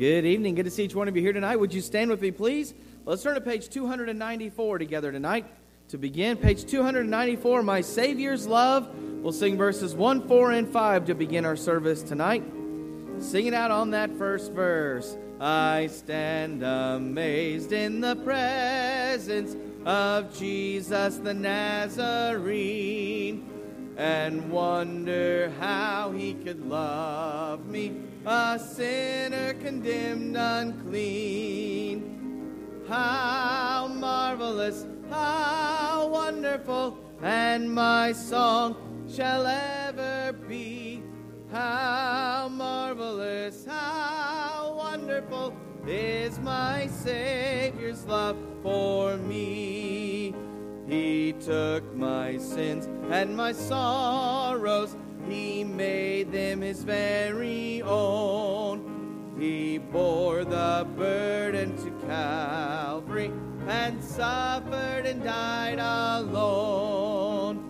Good evening. Good to see each one of you here tonight. Would you stand with me, please? Let's turn to page 294 together tonight. To begin, page 294, My Savior's Love. We'll sing verses 1, 4, and 5 to begin our service tonight. Sing it out on that first verse. I stand amazed in the presence of Jesus the Nazarene and wonder how he could love me, a sinner condemned unclean. How marvelous, how wonderful, and my song shall ever be. How marvelous, how wonderful is my Savior's love for me. He took my sins and my sorrows, He made them His very own. He bore the burden to Calvary and suffered and died alone.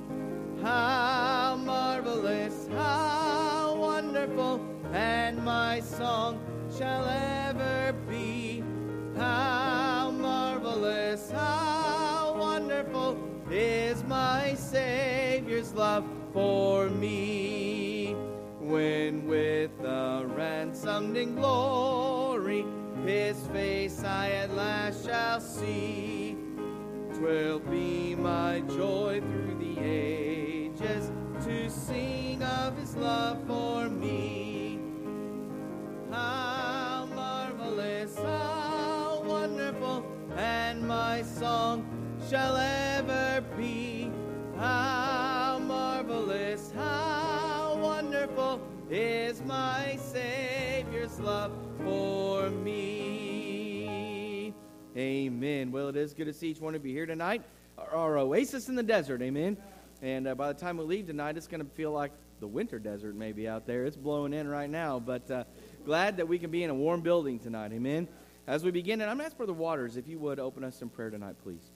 How marvelous, how wonderful, and my song shall ever be. How marvelous, how wonderful is my Savior's love for me. When with the ransomed in glory, his face I at last shall see. Twill be my joy through the ages to sing of his love for me. How marvelous, how wonderful, and my song shall ever be. How is my Savior's love for me. Amen. Well, it is good to see each one of you here tonight. Our, our oasis in the desert, amen. And uh, by the time we leave tonight, it's going to feel like the winter desert maybe out there. It's blowing in right now, but uh, glad that we can be in a warm building tonight, amen. As we begin, and I'm going to ask Brother Waters if you would open us in prayer tonight, please.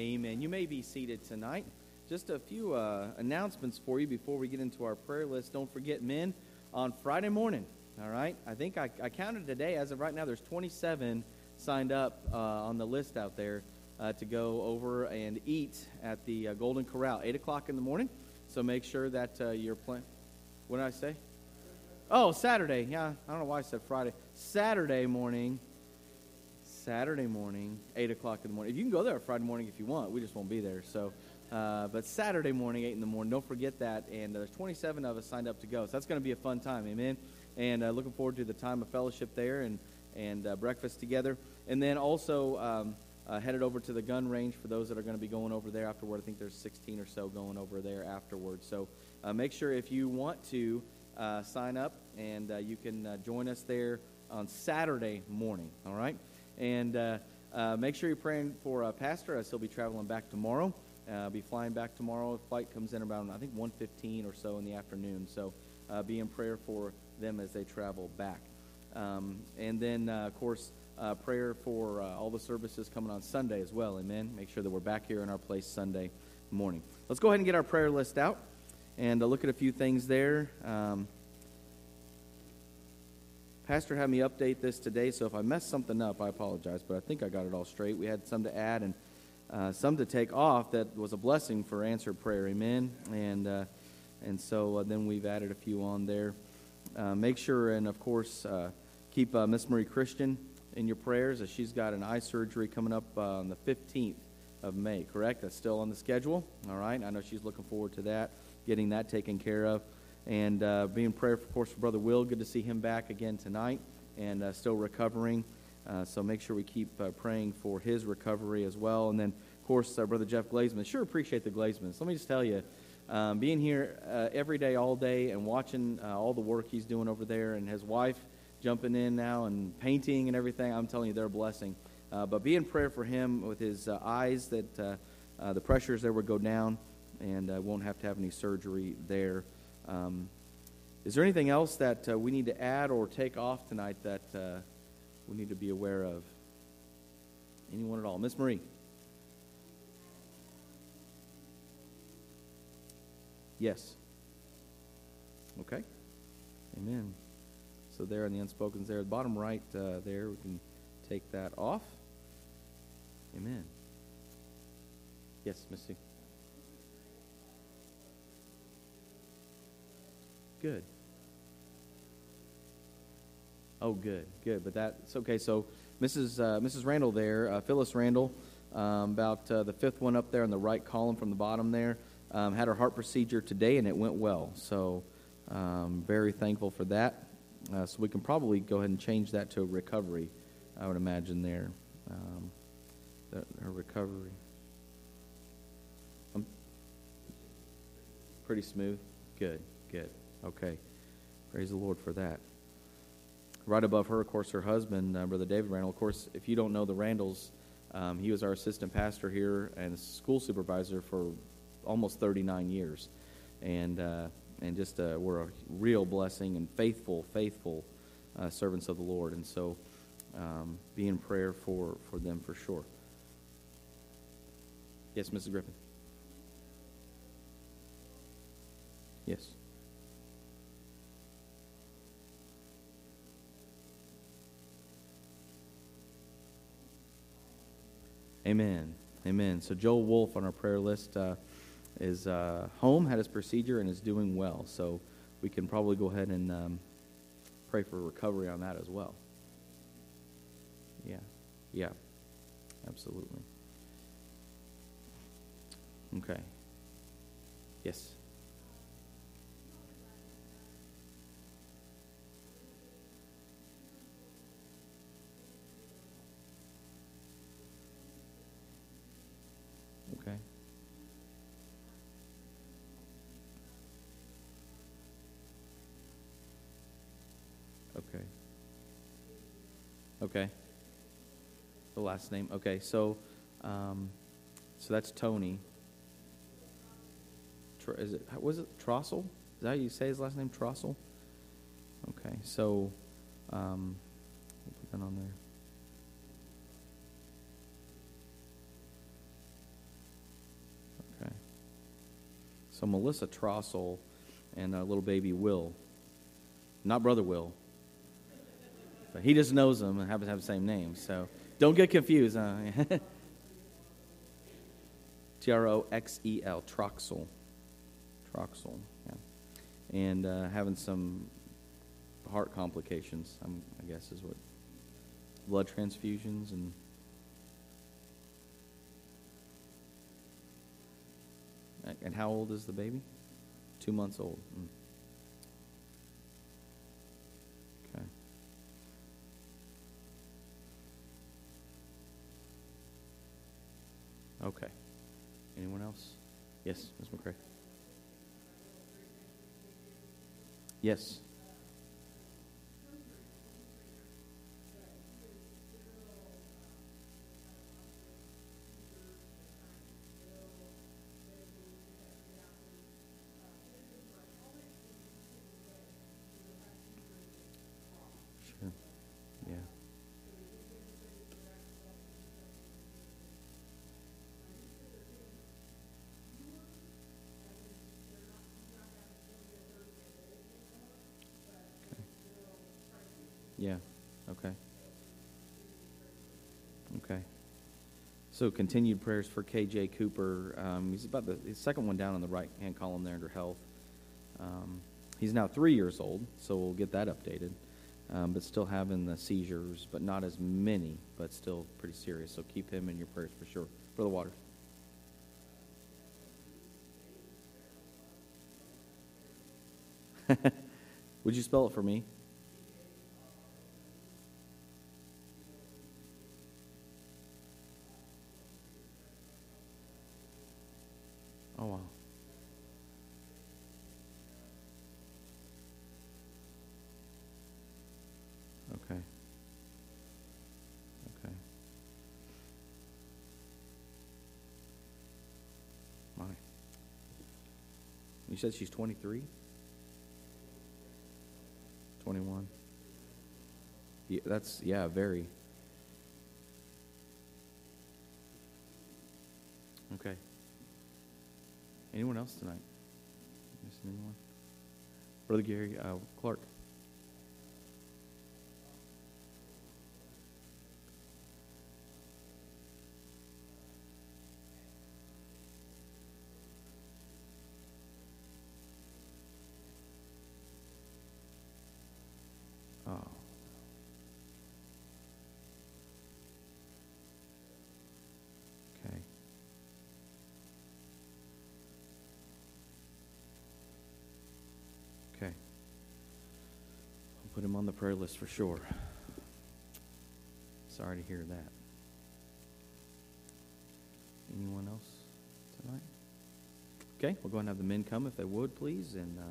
Amen. You may be seated tonight. Just a few uh, announcements for you before we get into our prayer list. Don't forget, men, on Friday morning, all right? I think I, I counted today. As of right now, there's 27 signed up uh, on the list out there uh, to go over and eat at the uh, Golden Corral, 8 o'clock in the morning. So make sure that uh, you're playing. What did I say? Oh, Saturday. Yeah, I don't know why I said Friday. Saturday morning Saturday morning, 8 o'clock in the morning. If you can go there Friday morning if you want, we just won't be there. So, uh, but Saturday morning, 8 in the morning, don't forget that. And uh, there's 27 of us signed up to go. So that's going to be a fun time. Amen. And uh, looking forward to the time of fellowship there and, and uh, breakfast together. And then also um, uh, headed over to the gun range for those that are going to be going over there afterward. I think there's 16 or so going over there afterwards. So uh, make sure if you want to sign up and you can join us there on Saturday morning. All right. And uh, uh, make sure you're praying for uh, Pastor as he'll be traveling back tomorrow. Uh, be flying back tomorrow. The flight comes in around, I think, 1.15 or so in the afternoon. So uh, be in prayer for them as they travel back. Um, and then, uh, of course, prayer for all the services coming on Sunday as well. Amen. Make sure that we're back here in our place Sunday morning. Let's go ahead and get our prayer list out and look at a few things there. Um, Pastor had me update this today, so if I messed something up, I apologize, but I think I got it all straight. We had some to add and uh, some to take off that was a blessing for answered prayer. Amen. And, uh, and so uh, then we've added a few on there. Uh, make sure, and of course, uh, keep uh, Miss Marie Christian in your prayers as she's got an eye surgery coming up on the 15th of May, correct? That's still on the schedule. All right. I know she's looking forward to that, getting that taken care of and uh, being prayer, of course, for Brother Will. Good to see him back again tonight and uh, still recovering. Uh, so make sure we keep uh, praying for his recovery as well. And then, of course, uh, Brother Jeff Glazman. Sure appreciate the Glazmans. Let me just tell you, um, being here uh, every day, all day, and watching all the work he's doing over there, and his wife jumping in now and painting and everything. I'm telling you, they're a blessing. But be in prayer for him with his eyes that the pressures there would go down and won't have to have any surgery there. Um, is there anything else that uh, we need to add or take off tonight that uh, we need to be aware of? Anyone at all? Miss Marie. Yes. Okay. Amen. So there in the unspokens there, at the bottom right uh, there, we can take that off. Amen. Yes, Missy. Good. Oh, good, good. But that's okay. So, Mrs. Uh, Mrs. Randall there, uh, Phyllis Randall, um, about uh, the fifth one up there in the right column from the bottom there, um, had her heart procedure today and it went well. So, um, very thankful for that. Uh, so we can probably go ahead and change that to a recovery. I would imagine there, um, that, her recovery. Um, pretty smooth. Good, good. Okay. Praise the Lord for that. Right above her, of course, her husband, uh, Brother David Randall. Of course, if you don't know the Randalls, um, he was our assistant pastor here and school supervisor for almost 39 years. And, uh, and just uh, were a real blessing and faithful, faithful uh, servants of the Lord. And so um, be in prayer for, for them for sure. Yes, Mrs. Griffin. Yes. Amen. Amen. So Joel Wolf on our prayer list uh, is uh, home, had his procedure, and is doing well. So we can probably go ahead and um, pray for recovery on that as well. Yeah. Yeah. Absolutely. Okay. Yes. Okay. The last name. Okay. So, um, so that's Tony. Is it was it Trossel? Is that how you say his last name? Trossel. Okay. So, um, we'll put that on there. Okay. So Melissa Trossel and uh, little baby Will, not brother Will, but he just knows them and happens to have the same name. So don't get confused. T R O X E L, Troxel. Troxel, yeah. And uh, having some heart complications, I'm, I guess is what. Blood transfusions and. And how old is the baby? Two months old. Mm. Okay. Anyone else? Yes, Ms. McCray. Yes. Yeah. Okay. Okay. So continued prayers for KJ Cooper. Um, he's about the, the second one down on the right hand column there under health. Um, he's now three years old, so we'll get that updated. Um, but still having the seizures, but not as many, but still pretty serious. So keep him in your prayers for sure. Brother Waters. Would you spell it for me? Oh, wow. Said she's 23? 21. Yeah, that's, yeah, very. Okay. Anyone else tonight? Missing anyone? Brother Gary uh, Clark. Oh. Okay. Okay. I'll put him on the prayer list for sure. Sorry to hear that. Anyone else tonight? Okay, we'll go and have the men come if they would, please, and. Uh,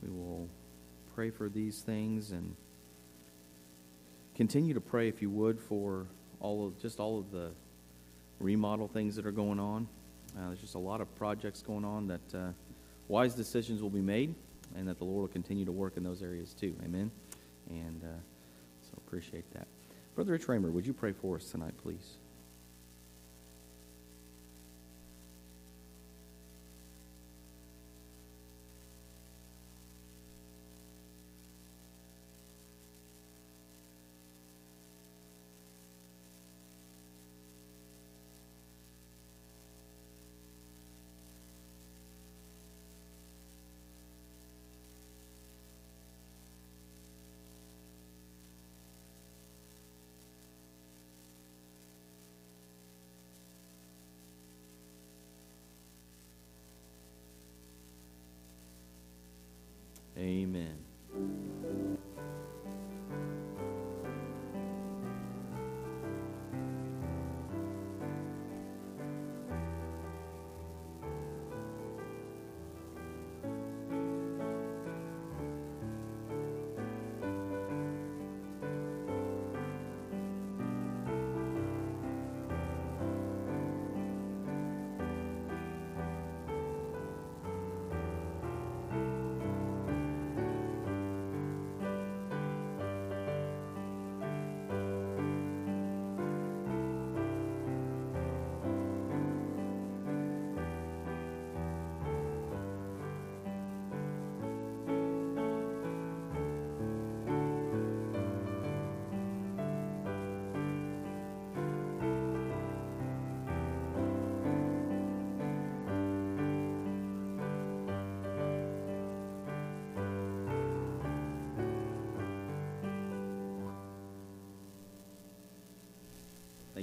We will pray for these things and continue to pray, if you would, for all of just all of the remodel things that are going on. Uh, there's just a lot of projects going on that uh, wise decisions will be made, and that the Lord will continue to work in those areas too. Amen. And uh, so appreciate that. Brother Rich Raymer, would you pray for us tonight, please?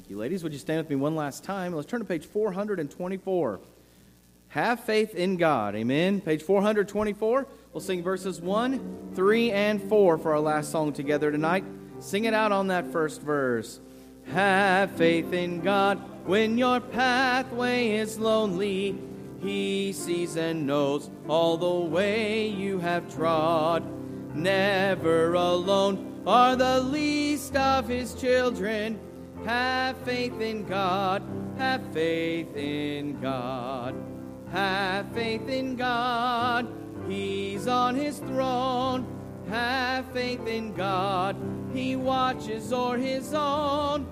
Thank you, ladies. Would you stand with me one last time? Let's turn to page 424. Have faith in God. Amen. Page 424. We'll sing verses 1, 3, and 4 for our last song together tonight. Sing it out on that first verse. Have faith in God when your pathway is lonely. He sees and knows all the way you have trod. Never alone are the least of his children. Have faith in God, have faith in God. Have faith in God, He's on His throne. Have faith in God, He watches o'er His own.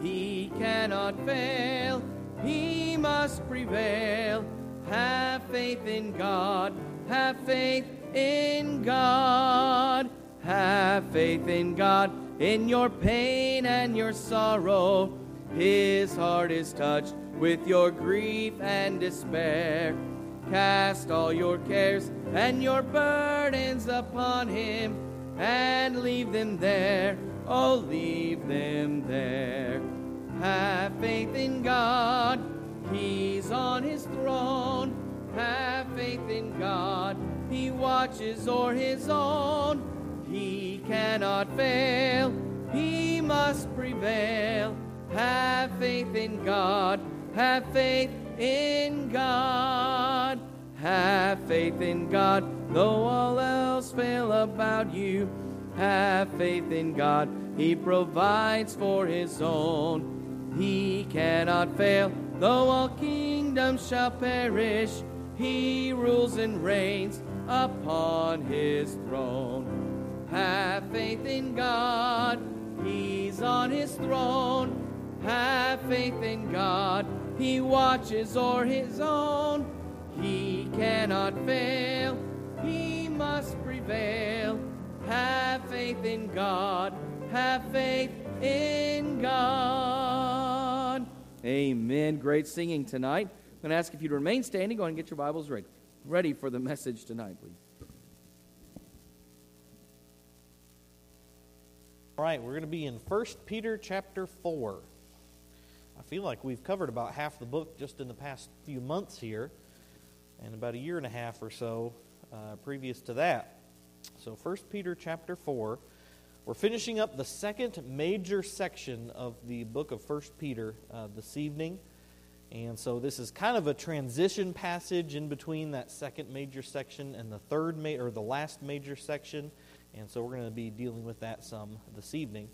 He cannot fail, He must prevail. Have faith in God, have faith in God. Have faith in God in your pain and your sorrow. His heart is touched with your grief and despair. Cast all your cares and your burdens upon him and leave them there. Oh, leave them there. Have faith in God. He's on his throne. Have faith in God. He watches o'er his own. He cannot fail, he must prevail. Have faith in God, have faith in God. Have faith in God, though all else fail about you. Have faith in God, He provides for His own. He cannot fail, Though all kingdoms shall perish, he rules and reigns upon his throne. Have faith in God, he's on his throne. Have faith in God, he watches o'er his own. He cannot fail, he must prevail. Have faith in God, have faith in God. Amen. Great singing tonight. I'm going to ask if you'd remain standing. Go ahead and get your Bibles ready. Ready for the message tonight, please. All right, we're going to be in 1 Peter chapter 4. I feel like we've covered about half the book just in the past few months here, and about a year and a half or so uh, previous to that. So 1 Peter chapter 4. We're finishing up the second major section of the book of 1 Peter uh, this evening. And so this is kind of a transition passage in between that second major section and the third ma- or the last major section. And so we're going to be dealing with that some this evening.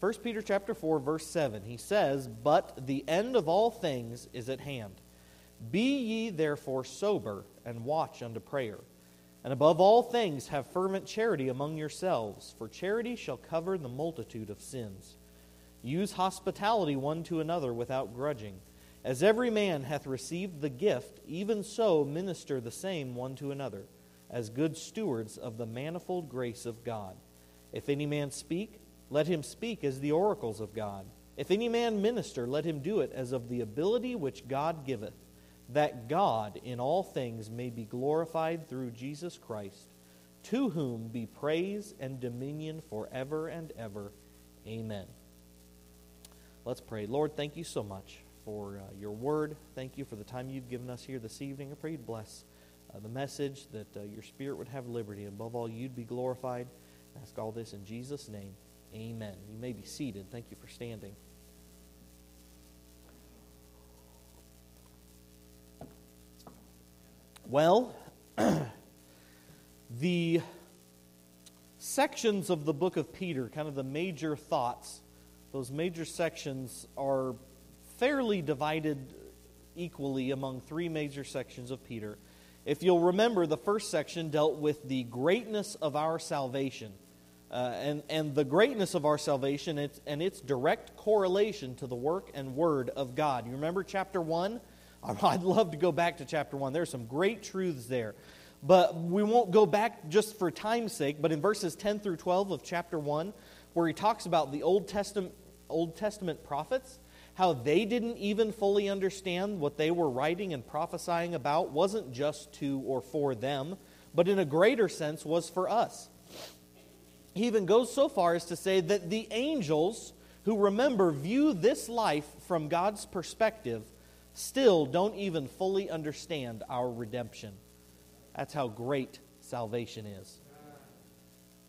1 Peter chapter 4 verse 7. He says, "But the end of all things is at hand. Be ye therefore sober and watch unto prayer." And above all things, have fervent charity among yourselves, for charity shall cover the multitude of sins. Use hospitality one to another without grudging. As every man hath received the gift, even so minister the same one to another, as good stewards of the manifold grace of God. If any man speak, let him speak as the oracles of God. If any man minister, let him do it as of the ability which God giveth that God in all things may be glorified through Jesus Christ, to whom be praise and dominion forever and ever. Amen. Let's pray. Lord, thank you so much for uh, your word. Thank you for the time you've given us here this evening. I pray you'd bless uh, the message, that uh, your spirit would have liberty, and above all, you'd be glorified. I ask all this in Jesus' name. Amen. You may be seated. Thank you for standing. Well, the sections of the book of Peter, kind of the major thoughts, those major sections are fairly divided equally among three major sections of Peter. If you'll remember, the first section dealt with the greatness of our salvation. Uh, and, and the greatness of our salvation it's, and its direct correlation to the work and word of God. You remember chapter 1? I'd love to go back to chapter 1. There's some great truths there. But we won't go back just for time's sake, but in verses 10 through 12 of chapter 1, where he talks about the Old Testament, Old Testament prophets, how they didn't even fully understand what they were writing and prophesying about wasn't just to or for them, but in a greater sense was for us. He even goes so far as to say that the angels who remember view this life from God's perspective still don't even fully understand our redemption. That's how great salvation is.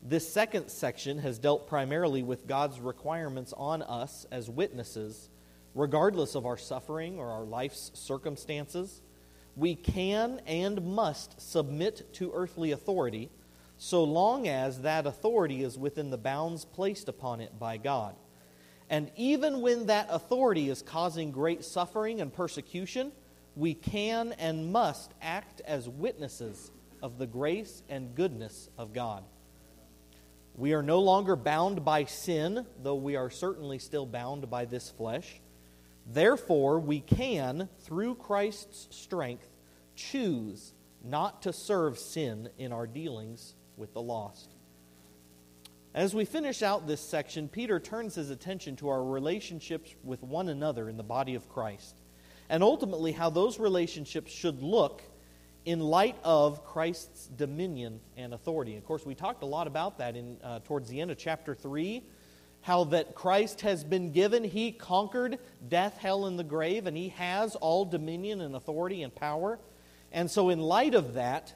This second section has dealt primarily with God's requirements on us as witnesses, regardless of our suffering or our life's circumstances. We can and must submit to earthly authority so long as that authority is within the bounds placed upon it by God. And even when that authority is causing great suffering and persecution, we can and must act as witnesses of the grace and goodness of God. We are no longer bound by sin, though we are certainly still bound by this flesh. Therefore, we can, through Christ's strength, choose not to serve sin in our dealings with the lost. As we finish out this section, Peter turns his attention to our relationships with one another in the body of Christ, and ultimately how those relationships should look in light of Christ's dominion and authority. Of course, we talked a lot about that in uh, towards the end of chapter three, how that Christ has been given; He conquered death, hell, and the grave, and He has all dominion and authority and power. And so, in light of that,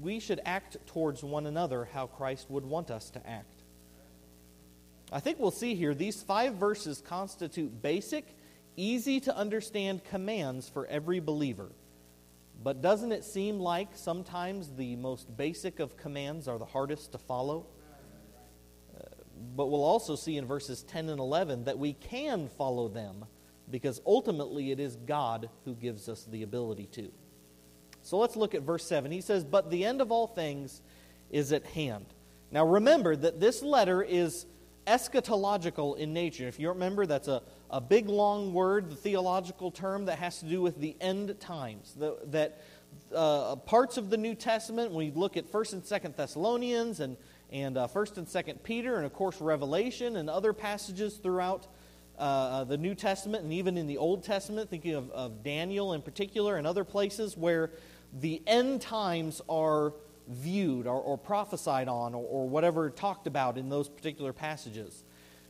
we should act towards one another how Christ would want us to act. I think we'll see here these five verses constitute basic, easy to understand commands for every believer. But doesn't it seem like sometimes the most basic of commands are the hardest to follow? But we'll also see in verses 10 and 11 that we can follow them because ultimately it is God who gives us the ability to. So let's look at verse 7. He says, But the end of all things is at hand. Now remember that this letter is eschatological in nature. If you remember, that's a, a big long word, the theological term that has to do with the end times. The, that uh, parts of the New Testament, when we look at 1st and 2nd Thessalonians and, and uh, 1st and 2nd Peter, and of course Revelation and other passages throughout uh, uh, the New Testament and even in the Old Testament, thinking of, of Daniel in particular and other places where the end times are viewed or, or prophesied on or, or whatever talked about in those particular passages.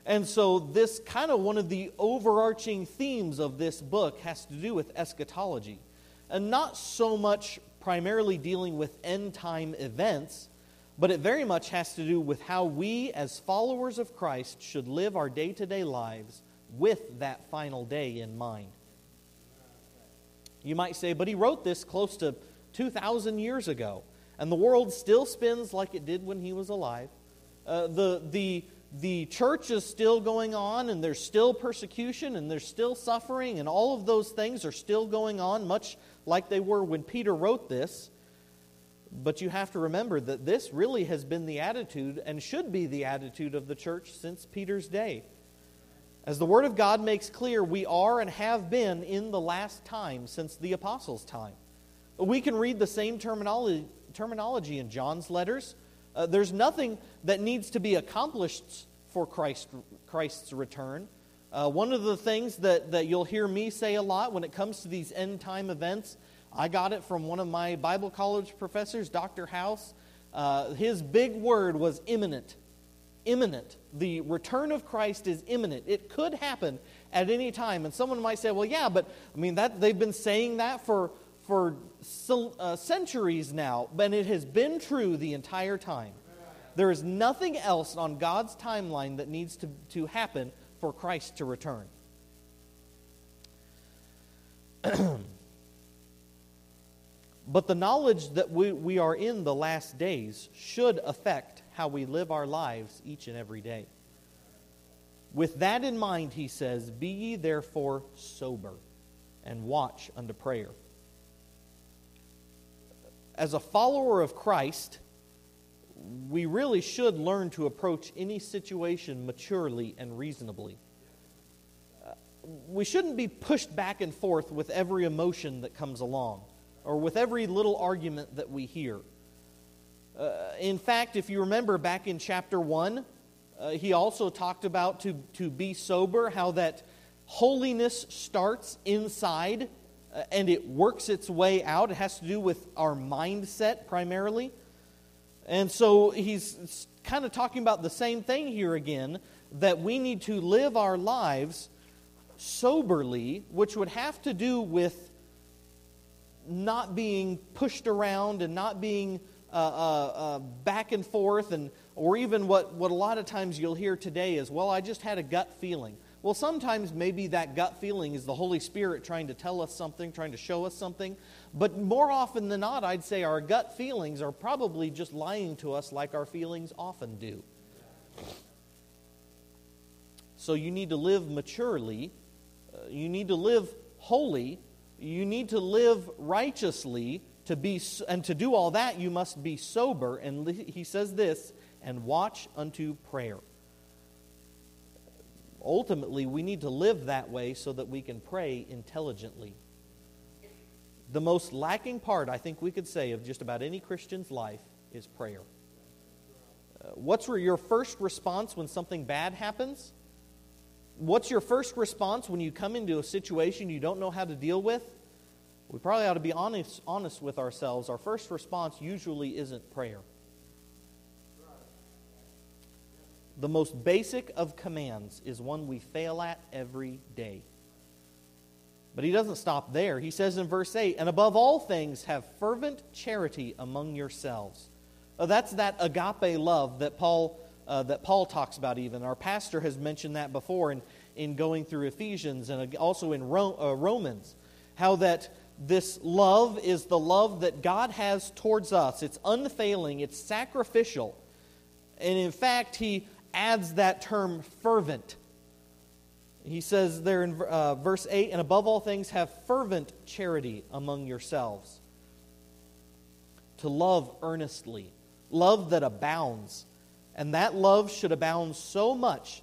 And so, this kind of one of the overarching themes of this book has to do with eschatology. And not so much primarily dealing with end time events, but it very much has to do with how we, as followers of Christ, should live our day to day lives with that final day in mind. You might say, but he wrote this close to 2,000 years ago, and the world still spins like it did when he was alive. Uh, the, the, the church is still going on, and there's still persecution, and there's still suffering, and all of those things are still going on, much like they were when Peter wrote this. But you have to remember that this really has been the attitude and should be the attitude of the church since Peter's day. As the Word of God makes clear, we are and have been in the last time since the apostles' time. We can read the same terminology, terminology in John's letters. Uh, there's nothing that needs to be accomplished for Christ, Christ's return. Uh, one of the things that, that you'll hear me say a lot when it comes to these end time events, I got it from one of my Bible college professors, Dr. House. Uh, his big word was imminent. Imminent. The return of Christ is imminent. It could happen at any time. And someone might say, well, yeah, but I mean, that, they've been saying that for for uh, centuries now, but it has been true the entire time. There is nothing else on God's timeline that needs to, to happen for Christ to return. but the knowledge that we, we are in the last days should affect how we live our lives each and every day. With that in mind, he says, Be ye therefore sober and watch unto prayer as a follower of Christ, we really should learn to approach any situation maturely and reasonably. Uh, we shouldn't be pushed back and forth with every emotion that comes along or with every little argument that we hear. Uh, in fact, if you remember back in chapter 1, uh, he also talked about to, to be sober, how that holiness starts inside uh, and it works its way out. It has to do with our mindset primarily. And so he's kind of talking about the same thing here again that we need to live our lives soberly, which would have to do with not being pushed around and not being uh, uh, uh, back and forth, and or even what, what a lot of times you'll hear today is, well, I just had a gut feeling. Well, sometimes maybe that gut feeling is the Holy Spirit trying to tell us something, trying to show us something. But more often than not, I'd say our gut feelings are probably just lying to us like our feelings often do. So you need to live maturely, uh, you need to live holy, you need to live righteously. To be, and to do all that, you must be sober. And he says this, and watch unto prayer ultimately, we need to live that way so that we can pray intelligently. The most lacking part, I think we could say, of just about any Christian's life is prayer. Uh, what's your first response when something bad happens? What's your first response when you come into a situation you don't know how to deal with? We probably ought to be honest, honest with ourselves. Our first response usually isn't prayer. The most basic of commands is one we fail at every day. But he doesn't stop there. He says in verse 8, and above all things, have fervent charity among yourselves. That's that agape love that Paul, uh, that Paul talks about, even. Our pastor has mentioned that before in, in going through Ephesians and also in Ro- uh, Romans. How that this love is the love that God has towards us. It's unfailing, it's sacrificial. And in fact, he adds that term fervent. He says there in uh, verse 8, and above all things, have fervent charity among yourselves. To love earnestly, love that abounds. And that love should abound so much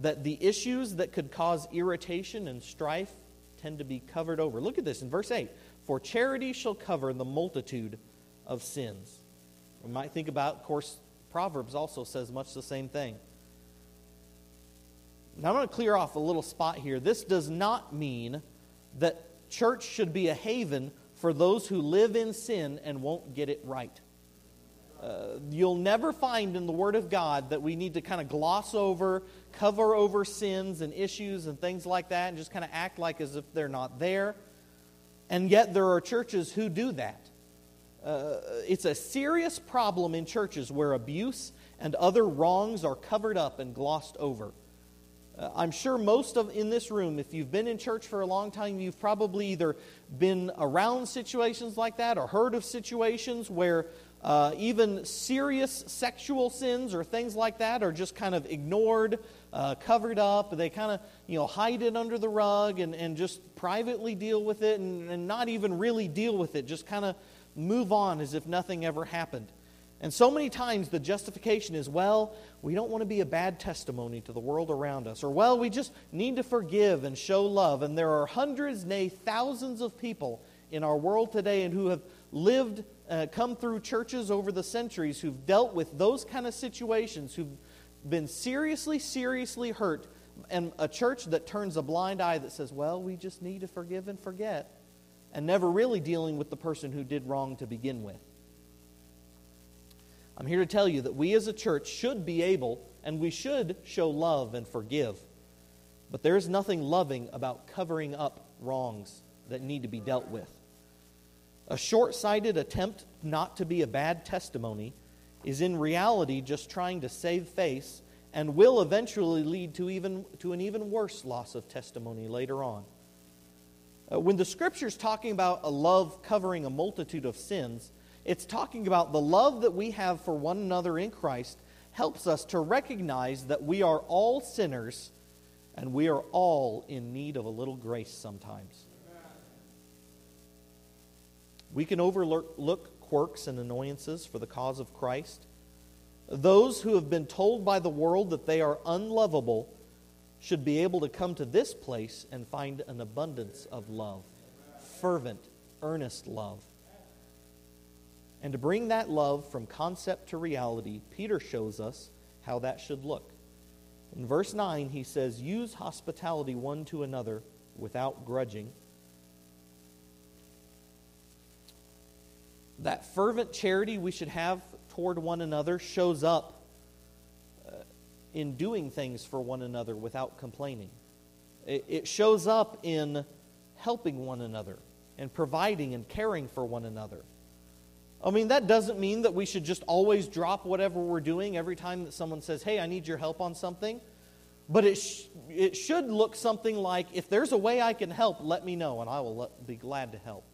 that the issues that could cause irritation and strife tend to be covered over. Look at this in verse 8 For charity shall cover the multitude of sins. We might think about, of course, Proverbs also says much the same thing. Now, I'm going to clear off a little spot here. This does not mean that church should be a haven for those who live in sin and won't get it right. Uh, you'll never find in the Word of God that we need to kind of gloss over, cover over sins and issues and things like that, and just kind of act like as if they're not there. And yet, there are churches who do that. Uh, it's a serious problem in churches where abuse and other wrongs are covered up and glossed over. Uh, I'm sure most of in this room, if you've been in church for a long time, you've probably either been around situations like that or heard of situations where uh, even serious sexual sins or things like that are just kind of ignored, uh, covered up. They kind of you know hide it under the rug and, and just privately deal with it and, and not even really deal with it. Just kind of move on as if nothing ever happened. And so many times the justification is, well, we don't want to be a bad testimony to the world around us. Or, well, we just need to forgive and show love. And there are hundreds, nay, thousands of people in our world today and who have lived, uh, come through churches over the centuries who've dealt with those kind of situations, who've been seriously, seriously hurt. And a church that turns a blind eye that says, well, we just need to forgive and forget. And never really dealing with the person who did wrong to begin with. I'm here to tell you that we as a church should be able and we should show love and forgive. But there is nothing loving about covering up wrongs that need to be dealt with. A short sighted attempt not to be a bad testimony is in reality just trying to save face and will eventually lead to, even, to an even worse loss of testimony later on. Uh, when the scripture's talking about a love covering a multitude of sins, it's talking about the love that we have for one another in Christ helps us to recognize that we are all sinners and we are all in need of a little grace sometimes. We can overlook quirks and annoyances for the cause of Christ. Those who have been told by the world that they are unlovable should be able to come to this place and find an abundance of love, fervent, earnest love. And to bring that love from concept to reality, Peter shows us how that should look. In verse 9, he says, Use hospitality one to another without grudging. That fervent charity we should have toward one another shows up uh, in doing things for one another without complaining. It, shows up in helping one another and providing and caring for one another. I mean, that doesn't mean that we should just always drop whatever we're doing every time that someone says, hey, I need your help on something. But it, sh- it should look something like, if there's a way I can help, let me know, and I will be glad to help.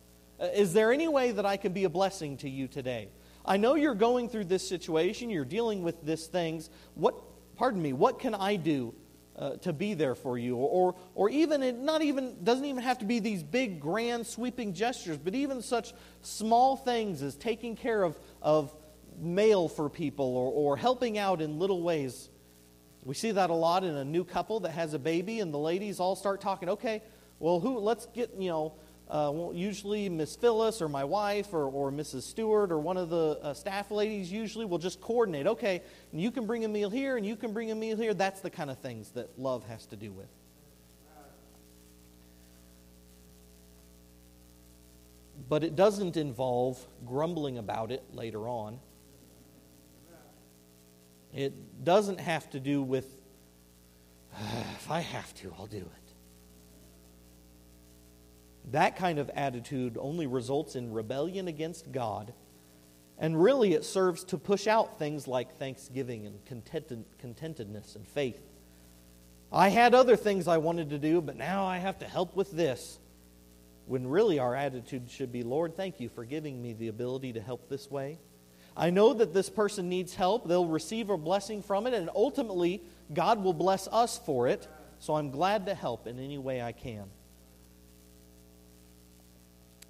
Uh, is there any way that I can be a blessing to you today? I know you're going through this situation, you're dealing with these things. What, pardon me, what can I do uh, to be there for you or or even it not even doesn't even have to be these big grand sweeping gestures but even such small things as taking care of of mail for people or, or helping out in little ways we see that a lot in a new couple that has a baby and the ladies all start talking okay well who let's get you know uh, usually Miss Phyllis or my wife or, or Mrs. Stewart or one of the uh, staff ladies usually will just coordinate. Okay, you can bring a meal here and you can bring a meal here. That's the kind of things that love has to do with. But it doesn't involve grumbling about it later on. It doesn't have to do with, if I have to, I'll do it. That kind of attitude only results in rebellion against God. And really, it serves to push out things like thanksgiving and contented, contentedness and faith. I had other things I wanted to do, but now I have to help with this. When really our attitude should be Lord, thank you for giving me the ability to help this way. I know that this person needs help. They'll receive a blessing from it, and ultimately, God will bless us for it. so I'm glad to help in any way I can.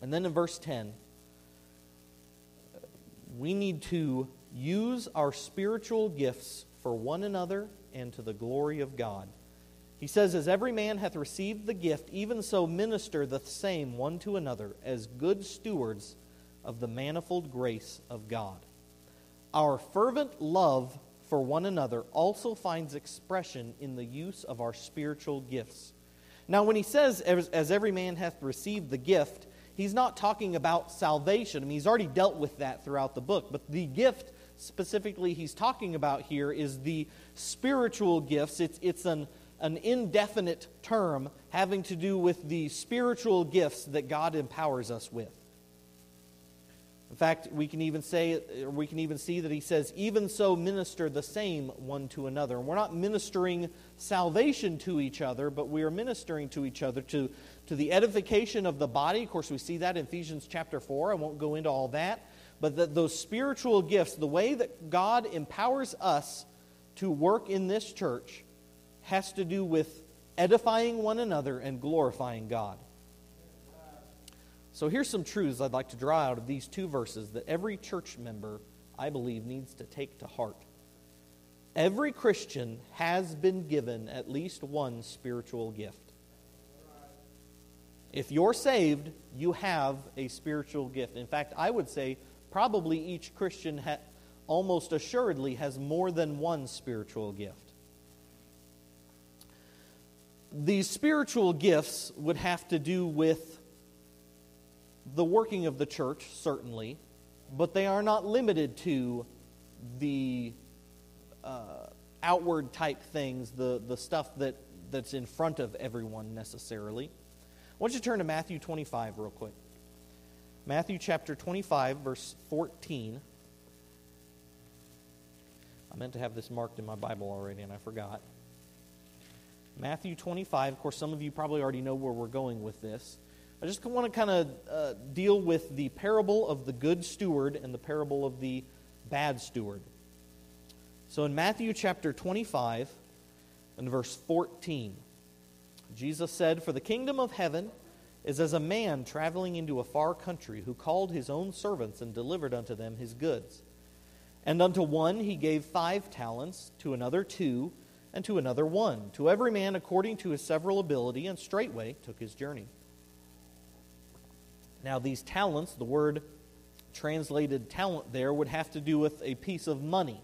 And then in verse 10, we need to use our spiritual gifts for one another and to the glory of God. He says, As every man hath received the gift, even so minister the same one to another, as good stewards of the manifold grace of God. Our fervent love for one another also finds expression in the use of our spiritual gifts. Now, when he says, as, as, every man hath received the gift, he's not talking about salvation. I mean, he's already dealt with that throughout the book. But the gift specifically he's talking about here is the spiritual gifts. It's, it's an, an indefinite term having to do with the spiritual gifts that God empowers us with. In fact, we can even say, we can even see that he says, even so minister the same one to another. And we're not ministering salvation to each other, but we are ministering to each other to, to the edification of the body. Of course, we see that in Ephesians chapter 4. I won't go into all that. But that those spiritual gifts, the way that God empowers us to work in this church, has to do with edifying one another and glorifying God. So here's some truths I'd like to draw out of these two verses that every church member, I believe, needs to take to heart. Every Christian has been given at least one spiritual gift. If you're saved, you have a spiritual gift. In fact, I would say probably each Christian ha- almost assuredly has more than one spiritual gift. These spiritual gifts would have to do with the working of the church, certainly, but they are not limited to the uh, outward type things, the, the stuff that, that's in front of everyone necessarily. I want you to turn to Matthew 25 real quick. Matthew chapter 25, verse 14. I meant to have this marked in my Bible already, and I forgot. Matthew 25, of course, some of you probably already know where we're going with this. I just want to kind of uh, deal with the parable of the good steward and the parable of the bad steward. So in Matthew chapter 25 and verse 14, Jesus said, For the kingdom of heaven is as a man traveling into a far country who called his own servants and delivered unto them his goods. And unto one he gave five talents, to another two, and to another one, to every man according to his several ability, and straightway took his journey. Now, these talents, the word translated talent there, would have to do with a piece of money.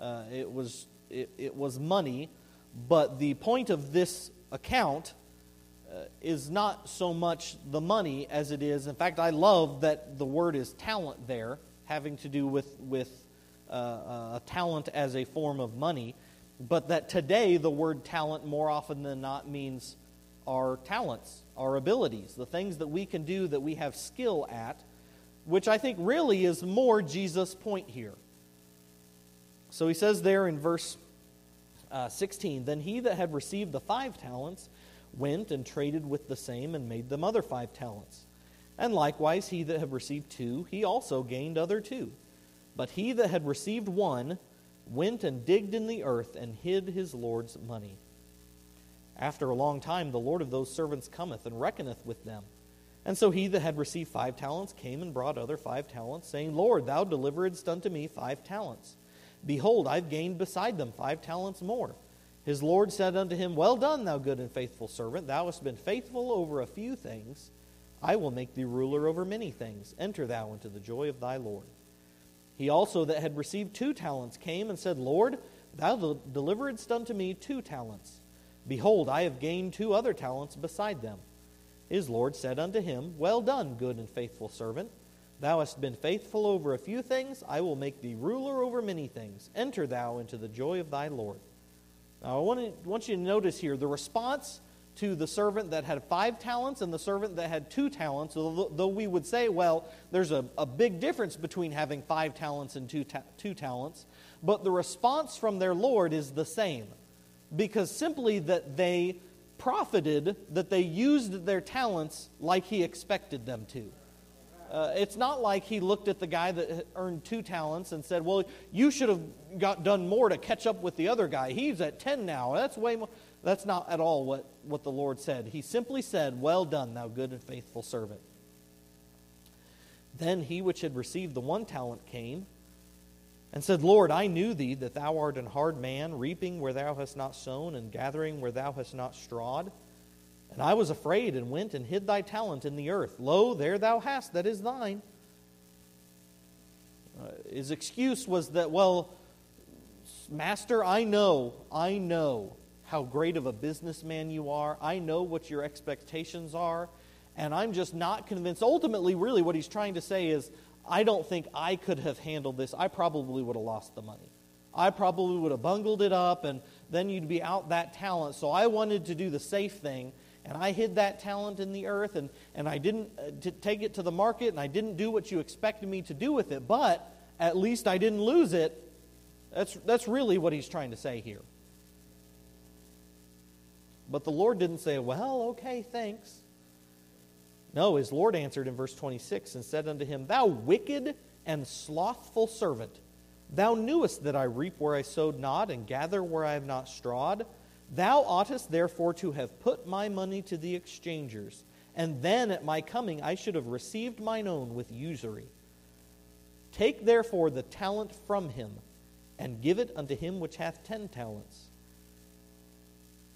Uh, it, was, it, it, was money, but the point of this account uh, is not so much the money as it is. In fact, I love that the word is talent there, having to do with, with uh, uh talent as a form of money, but that today the word talent more often than not means our talents, our abilities, the things that we can do that we have skill at, which I think really is more Jesus' point here. So he says there in verse uh, 16 Then he that had received the five talents went and traded with the same and made them other five talents. And likewise, he that had received two, he also gained other two. But he that had received one went and digged in the earth and hid his Lord's money. After a long time, the Lord of those servants cometh and reckoneth with them. And so he that had received five talents came and brought other five talents, saying, Lord, thou deliveredst unto me five talents. Behold, I've gained beside them five talents more. His Lord said unto him, Well done, thou good and faithful servant. Thou hast been faithful over a few things. I will make thee ruler over many things. Enter thou into the joy of thy Lord. He also that had received two talents came and said, Lord, thou deliveredst unto me two talents. Behold, I have gained two other talents beside them. His Lord said unto him, Well done, good and faithful servant. Thou hast been faithful over a few things, I will make thee ruler over many things. Enter thou into the joy of thy Lord. Now, I want, to, want you to notice here the response to the servant that had five talents and the servant that had two talents, though we would say, well, there's a, a big difference between having five talents and two, ta- two talents, but the response from their Lord is the same because simply that they profited, that they used their talents like he expected them to. Uh, it's not like he looked at the guy that earned two talents and said, Well, you should have got done more to catch up with the other guy. He's at 10 now. That's way more. That's not at all what, what the Lord said. He simply said, Well done, thou good and faithful servant. Then he which had received the one talent came and said, Lord, I knew thee that thou art an hard man, reaping where thou hast not sown, and gathering where thou hast not strawed. And I was afraid, and went and hid thy talent in the earth. Lo, there thou hast, that is thine. Uh, his excuse was that, well, Master, I know, I know how great of a businessman you are. I know what your expectations are. And I'm just not convinced. Ultimately, really, what he's trying to say is, I don't think I could have handled this. I probably would have lost the money. I probably would have bungled it up, and then you'd be out that talent. So I wanted to do the safe thing, and I hid that talent in the earth, and, and I didn't uh, take it to the market, and I didn't do what you expected me to do with it, but at least I didn't lose it. That's, that's really what he's trying to say here. But the Lord didn't say, Well, okay, thanks. No, his Lord answered in verse 26 and said unto him, Thou wicked and slothful servant, thou knewest that I reap where I sowed not, and gather where I have not strawed. Thou oughtest therefore to have put my money to the exchangers, and then at my coming I should have received mine own with usury. Take therefore the talent from him, and give it unto him which hath ten talents.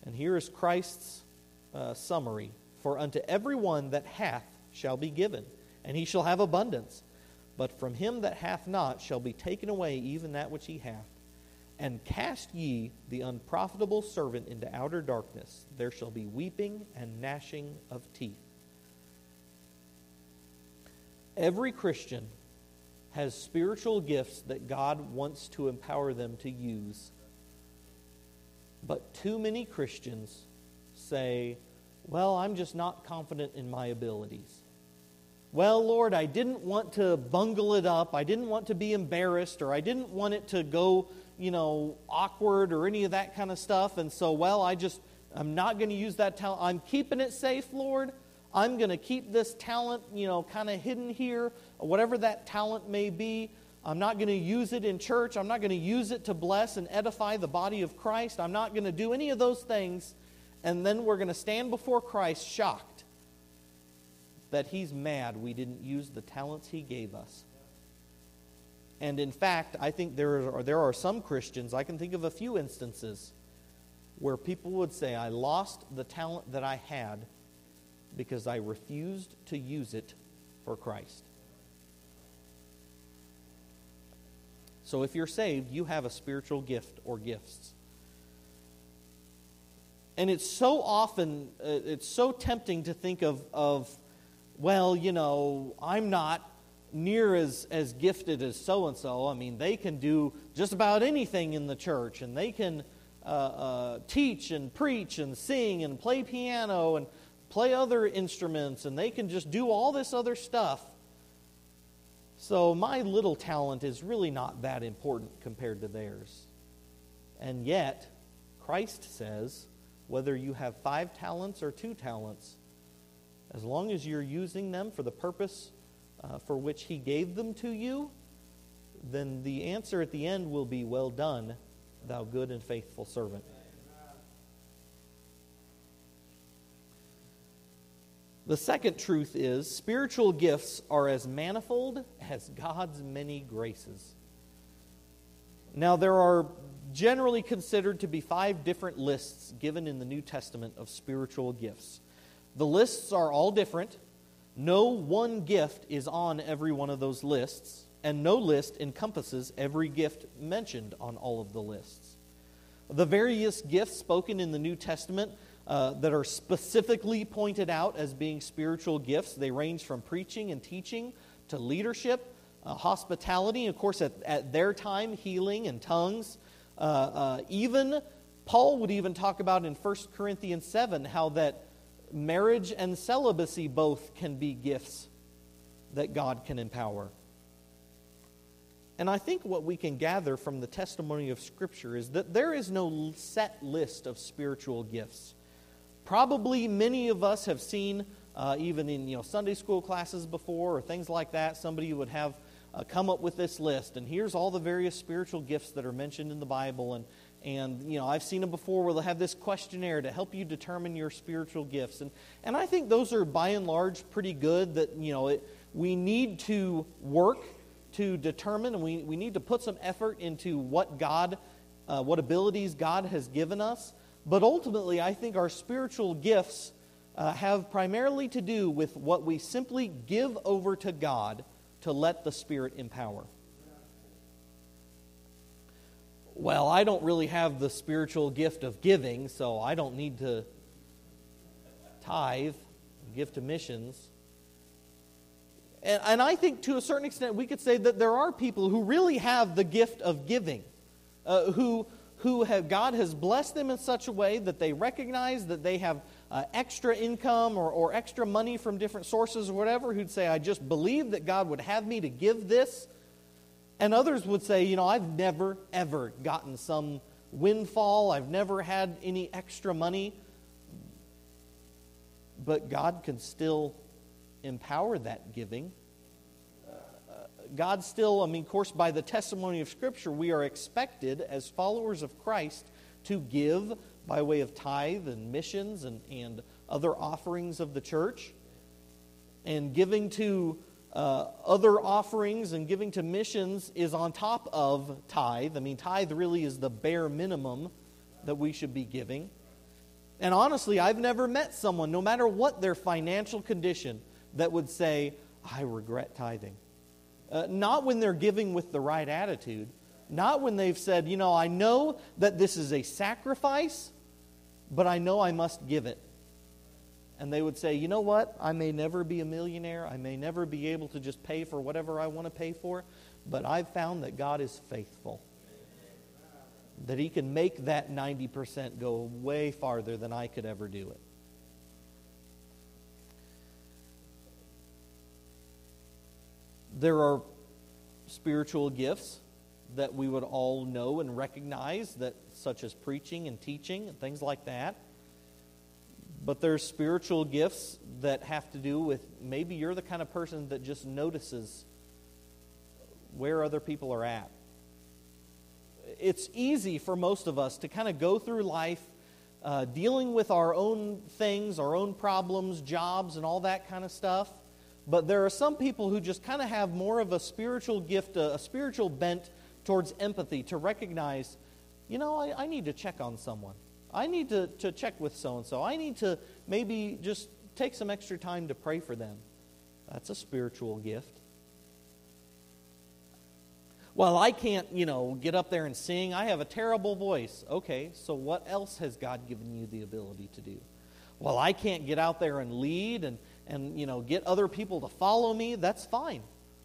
And here is Christ's uh, summary For unto every one that hath shall be given, and he shall have abundance. But from him that hath not shall be taken away even that which he hath. And cast ye the unprofitable servant into outer darkness. There shall be weeping and gnashing of teeth. Every Christian has spiritual gifts that God wants to empower them to use. But too many Christians say, Well, I'm just not confident in my abilities. Well, Lord, I didn't want to bungle it up. I didn't want to be embarrassed, or I didn't want it to go, you know, awkward or any of that kind of stuff. And so, well, I just, I'm not going to use that talent. I'm keeping it safe, Lord. I'm going to keep this talent, you know, kind of hidden here, whatever that talent may be. I'm not going to use it in church. I'm not going to use it to bless and edify the body of Christ. I'm not going to do any of those things. And then we're going to stand before Christ shocked that he's mad we didn't use the talents he gave us. And in fact, I think there are, there are some Christians, I can think of a few instances, where people would say, I lost the talent that I had because I refused to use it for Christ. So if you're saved, you have a spiritual gift or gifts. And it's so often, uh, it's so tempting to think of, of, well, you know, I'm not near as, as gifted as so and so. I mean, they can do just about anything in the church, and they can uh, uh, teach and preach and sing and play piano and play other instruments, and they can just do all this other stuff. So my little talent is really not that important compared to theirs. And yet, Christ says, whether you have five talents or two talents, as long as you're using them for the purpose uh, for which He gave them to you, then the answer at the end will be, Well done, thou good and faithful servant. The second truth is spiritual gifts are as manifold as God's many graces. Now, there are generally considered to be five different lists given in the New Testament of spiritual gifts. The lists are all different. No one gift is on every one of those lists, and no list encompasses every gift mentioned on all of the lists. The various gifts spoken in the New Testament uh, that are specifically pointed out as being spiritual gifts. They range from preaching and teaching to leadership, uh, hospitality, of course, at, at their time, healing and tongues. Uh, uh even Paul would even talk about in 1 Corinthians 7 how that marriage and celibacy both can be gifts that God can empower. And I think what we can gather from the testimony of Scripture is that there is no set list of spiritual gifts. Probably many of us have seen uh, even in you know Sunday school classes before or things like that. Somebody would have uh, come up with this list, and here's all the various spiritual gifts that are mentioned in the Bible. And and you know I've seen them before where they'll have this questionnaire to help you determine your spiritual gifts. And and I think those are by and large pretty good. That you know it, we need to work to determine, and we, we need to put some effort into what God, uh, what abilities God has given us. But ultimately, I think our spiritual gifts uh, have primarily to do with what we simply give over to God to let the Spirit empower. Well, I don't really have the spiritual gift of giving, so I don't need to tithe, give to missions. And, and I think to a certain extent we could say that there are people who really have the gift of giving, uh, who, who have, God has blessed them in such a way that they recognize that they have uh, extra income or, or extra money from different sources or whatever, who'd say, I just believe that God would have me to give this. And others would say, you know, I've never, ever gotten some windfall, I've never had any extra money. But God can still empower that giving. God still, I mean, of course, by the testimony of Scripture, we are expected as followers of Christ to give by way of tithe and missions and, and other offerings of the church. And giving to uh, other offerings and giving to missions is on top of tithe. I mean, tithe really is the bare minimum that we should be giving. And honestly, I've never met someone, no matter what their financial condition, that would say, I regret tithing. Uh, not when they're giving with the right attitude, not when they've said, you know, I know that this is a sacrifice, but I know I must give it. And they would say, you know what? I may never be a millionaire. I may never be able to just pay for whatever I want to pay for, but I've found that God is faithful. That He can make that 90% go way farther than I could ever do it. There are spiritual gifts that we would all know and recognize that such as preaching and teaching and things like that. But there's spiritual gifts that have to do with maybe you're the kind of person that just notices where other people are at. It's easy for most of us to kind of go through life uh, dealing with our own things, our own problems, jobs, and all that kind of stuff. But there are some people who just kind of have more of a spiritual gift, a, a spiritual bent towards empathy to recognize, you know, I, I need to check on someone. I need to, to check with so and so. I need to maybe just take some extra time to pray for them. That's a spiritual gift. Well, I can't, you know, get up there and sing. I have a terrible voice. Okay, so what else has God given you the ability to do? Well, I can't get out there and lead and, and you know, get other people to follow me. That's fine.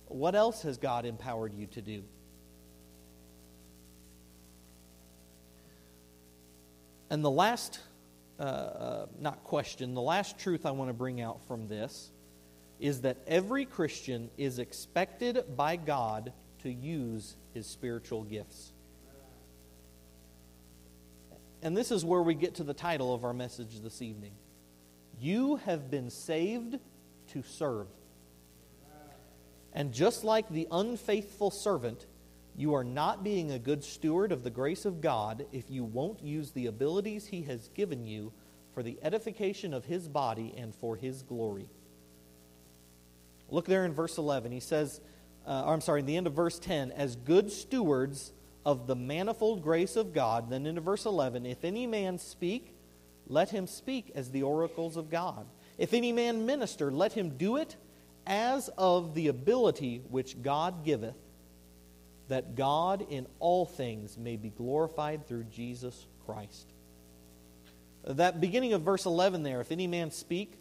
What else has God empowered you to do? And the last, uh, uh, not question, the last truth I want to bring out from this is that every Christian is expected by God to use his spiritual gifts. And this is where we get to the title of our message this evening. You have been saved to serve. And just like the unfaithful servant, you are not being a good steward of the grace of God if you won't use the abilities He has given you for the edification of His body and for His glory. Look there in verse 11. He says, uh, I'm sorry, in the end of verse 10, as good stewards of the manifold grace of God. Then into verse 11, if any man speak, let him speak as the oracles of God. If any man minister, let him do it as of the ability which God giveth that God in all things may be glorified through Jesus Christ. That beginning of verse 11 there, if any man speak,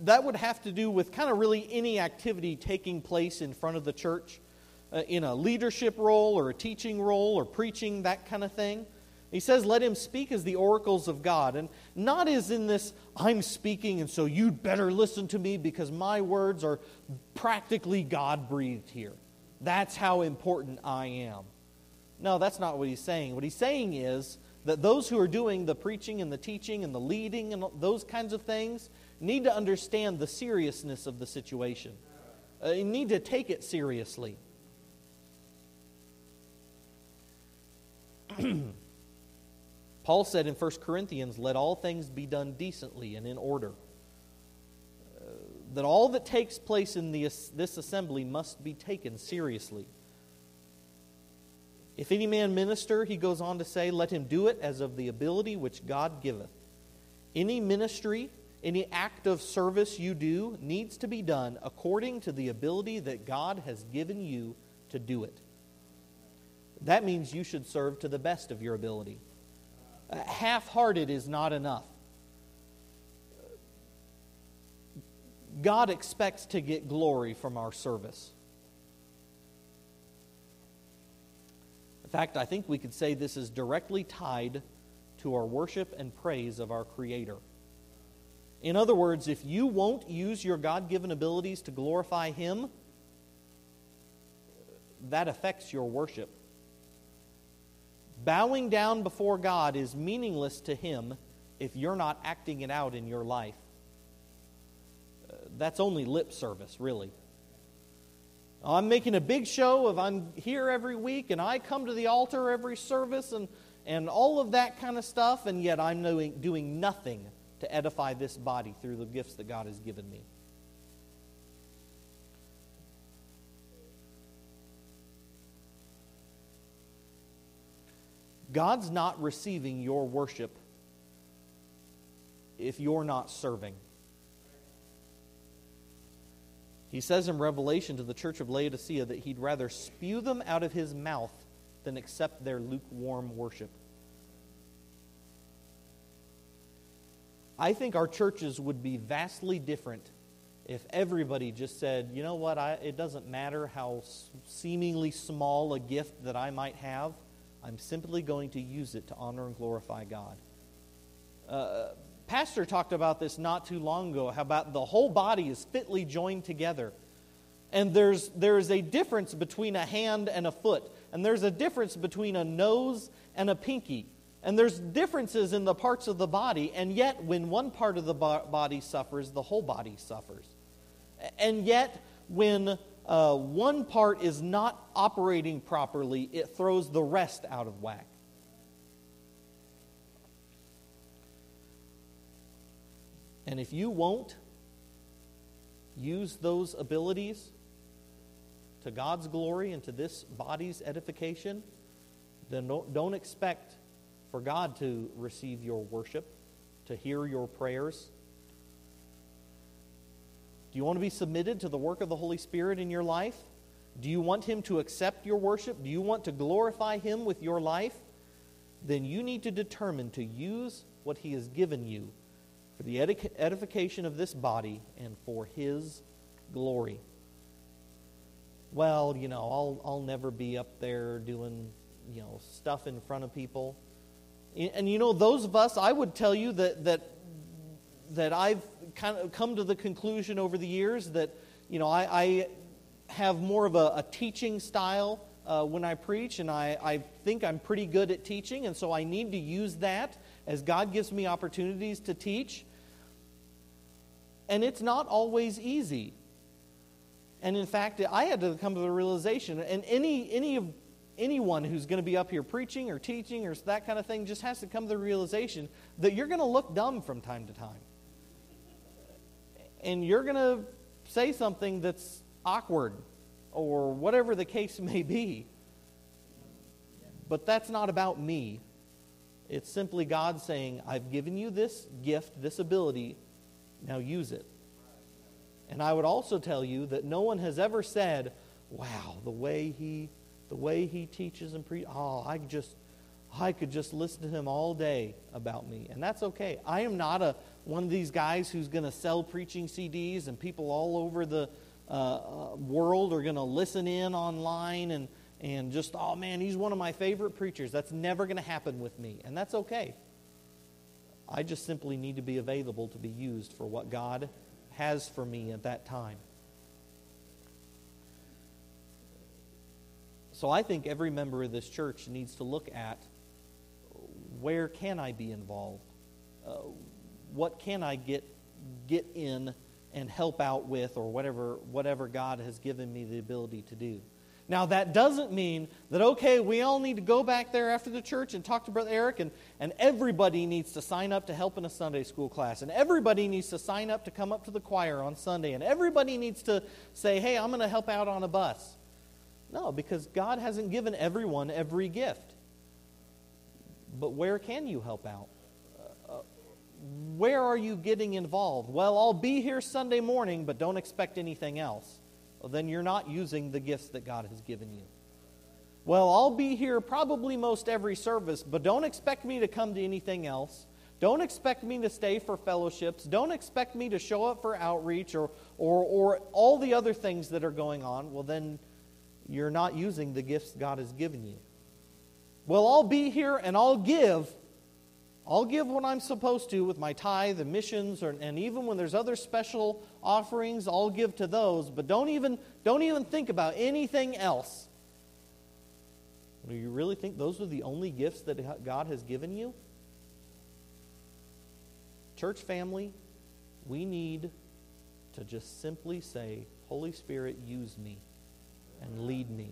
that would have to do with kind of really any activity taking place in front of the church uh, in a leadership role or a teaching role or preaching, that kind of thing. He says, Let him speak as the oracles of God. And not as in this, I'm speaking, and so you'd better listen to me because my words are practically God breathed here. That's how important I am. No, that's not what he's saying. What he's saying is that those who are doing the preaching and the teaching and the leading and those kinds of things, need to understand the seriousness of the situation. Uh, you need to take it seriously. Paul said in 1 Corinthians, Let all things be done decently and in order. That all that takes place in the, this assembly must be taken seriously. If any man minister, he goes on to say, let him do it as of the ability which God giveth. Any ministry, any act of service you do needs to be done according to the ability that God has given you to do it. That means you should serve to the best of your ability. Uh, Half hearted is not enough. God expects to get glory from our service. In fact, I think we could say this is directly tied to our worship and praise of our Creator. In other words, if you won't use your God given abilities to glorify Him, that affects your worship. Bowing down before God is meaningless to Him if you're not acting it out in your life. That's only lip service, really. I'm making a big show of I'm here every week and I come to the altar every service and, and all of that kind of stuff, and yet I'm doing, doing nothing to edify this body through the gifts that God has given me. God's not receiving your worship if you're not serving. He says in Revelation to the church of Laodicea that he'd rather spew them out of his mouth than accept their lukewarm worship. I think our churches would be vastly different if everybody just said, you know what, I, it doesn't matter how seemingly small a gift that I might have, I'm simply going to use it to honor and glorify God. Uh, Pastor talked about this not too long ago, how about the whole body is fitly joined together. And there's, there's a difference between a hand and a foot. And there's a difference between a nose and a pinky. And there's differences in the parts of the body. And yet, when one part of the body suffers, the whole body suffers. And yet, when uh, one part is not operating properly, it throws the rest out of whack. And if you won't use those abilities to God's glory and to this body's edification, then don't, don't expect for God to receive your worship, to hear your prayers. Do you want to be submitted to the work of the Holy Spirit in your life? Do you want Him to accept your worship? Do you want to glorify Him with your life? Then you need to determine to use what He has given you for the edification of this body and for his glory. Well, you know, I'll, I'll never be up there doing, you know, stuff in front of people. And, you know, those of us, I would tell you that, that, that I've kind of come to the conclusion over the years that, you know, I, I have more of a, a teaching style uh, when I preach, and I, I think I'm pretty good at teaching, and so I need to use that as God gives me opportunities to teach. And it's not always easy. And in fact, I had to come to the realization, and any, any of anyone who's going to be up here preaching or teaching or that kind of thing just has to come to the realization that you're going to look dumb from time to time. And you're going to say something that's awkward or whatever the case may be. But that's not about me. It's simply God saying, I've given you this gift, this ability, now use it. And I would also tell you that no one has ever said, wow, the way he, the way he teaches and preaches, oh, I just, I could just listen to him all day about me. And that's okay. I am not a, one of these guys who's going to sell preaching CDs and people all over the uh, uh world are going to listen in online and, and just, oh man, he's one of my favorite preachers. That's never going to happen with me. And that's okay. I just simply need to be available to be used for what God has for me at that time. So I think every member of this church needs to look at where can I be involved? Uh, what can I get get in and help out with or whatever, whatever God has given me the ability to do. Now, that doesn't mean that, okay, we all need to go back there after the church and talk to Brother Eric, and, and everybody needs to sign up to help in a Sunday school class, and everybody needs to sign up to come up to the choir on Sunday, and everybody needs to say, hey, I'm going to help out on a bus. No, because God hasn't given everyone every gift. But where can you help out? Uh, uh, where are you getting involved? Well, I'll be here Sunday morning, but don't expect anything else well, then you're not using the gifts that God has given you. Well, I'll be here probably most every service, but don't expect me to come to anything else. Don't expect me to stay for fellowships. Don't expect me to show up for outreach or, or, or all the other things that are going on. Well, then you're not using the gifts God has given you. Well, I'll be here and I'll give, I'll give what I'm supposed to with my tithe and missions, or, and even when there's other special offerings, I'll give to those. But don't even, don't even think about anything else. Do you really think those are the only gifts that God has given you? Church family, we need to just simply say, Holy Spirit, use me and lead me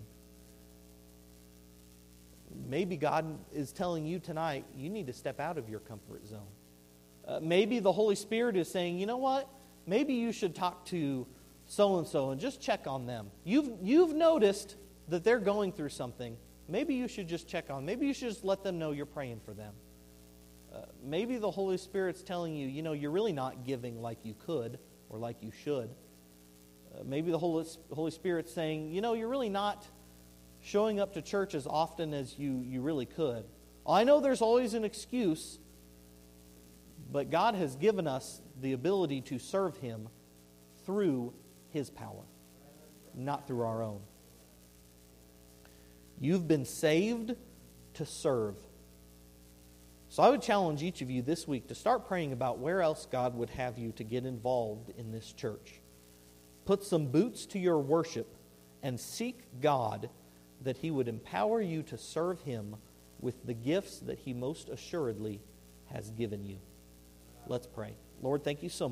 maybe God is telling you tonight, you need to step out of your comfort zone. Uh, maybe the Holy Spirit is saying, you know what? Maybe you should talk to so and so and just check on them. You've, you've noticed that they're going through something. Maybe you should just check on. Maybe you should just let them know you're praying for them. Uh, maybe the Holy Spirit's telling you, you know, you're really not giving like you could or like you should. Uh, maybe the Holy, Holy Spirit's saying, you know, you're really not showing up to church as often as you, you really could. I know there's always an excuse, but God has given us the ability to serve Him through His power, not through our own. You've been saved to serve. So I would challenge each of you this week to start praying about where else God would have you to get involved in this church. Put some boots to your worship and seek God that He would empower you to serve Him with the gifts that He most assuredly has given you. Let's pray. Lord, thank you so much.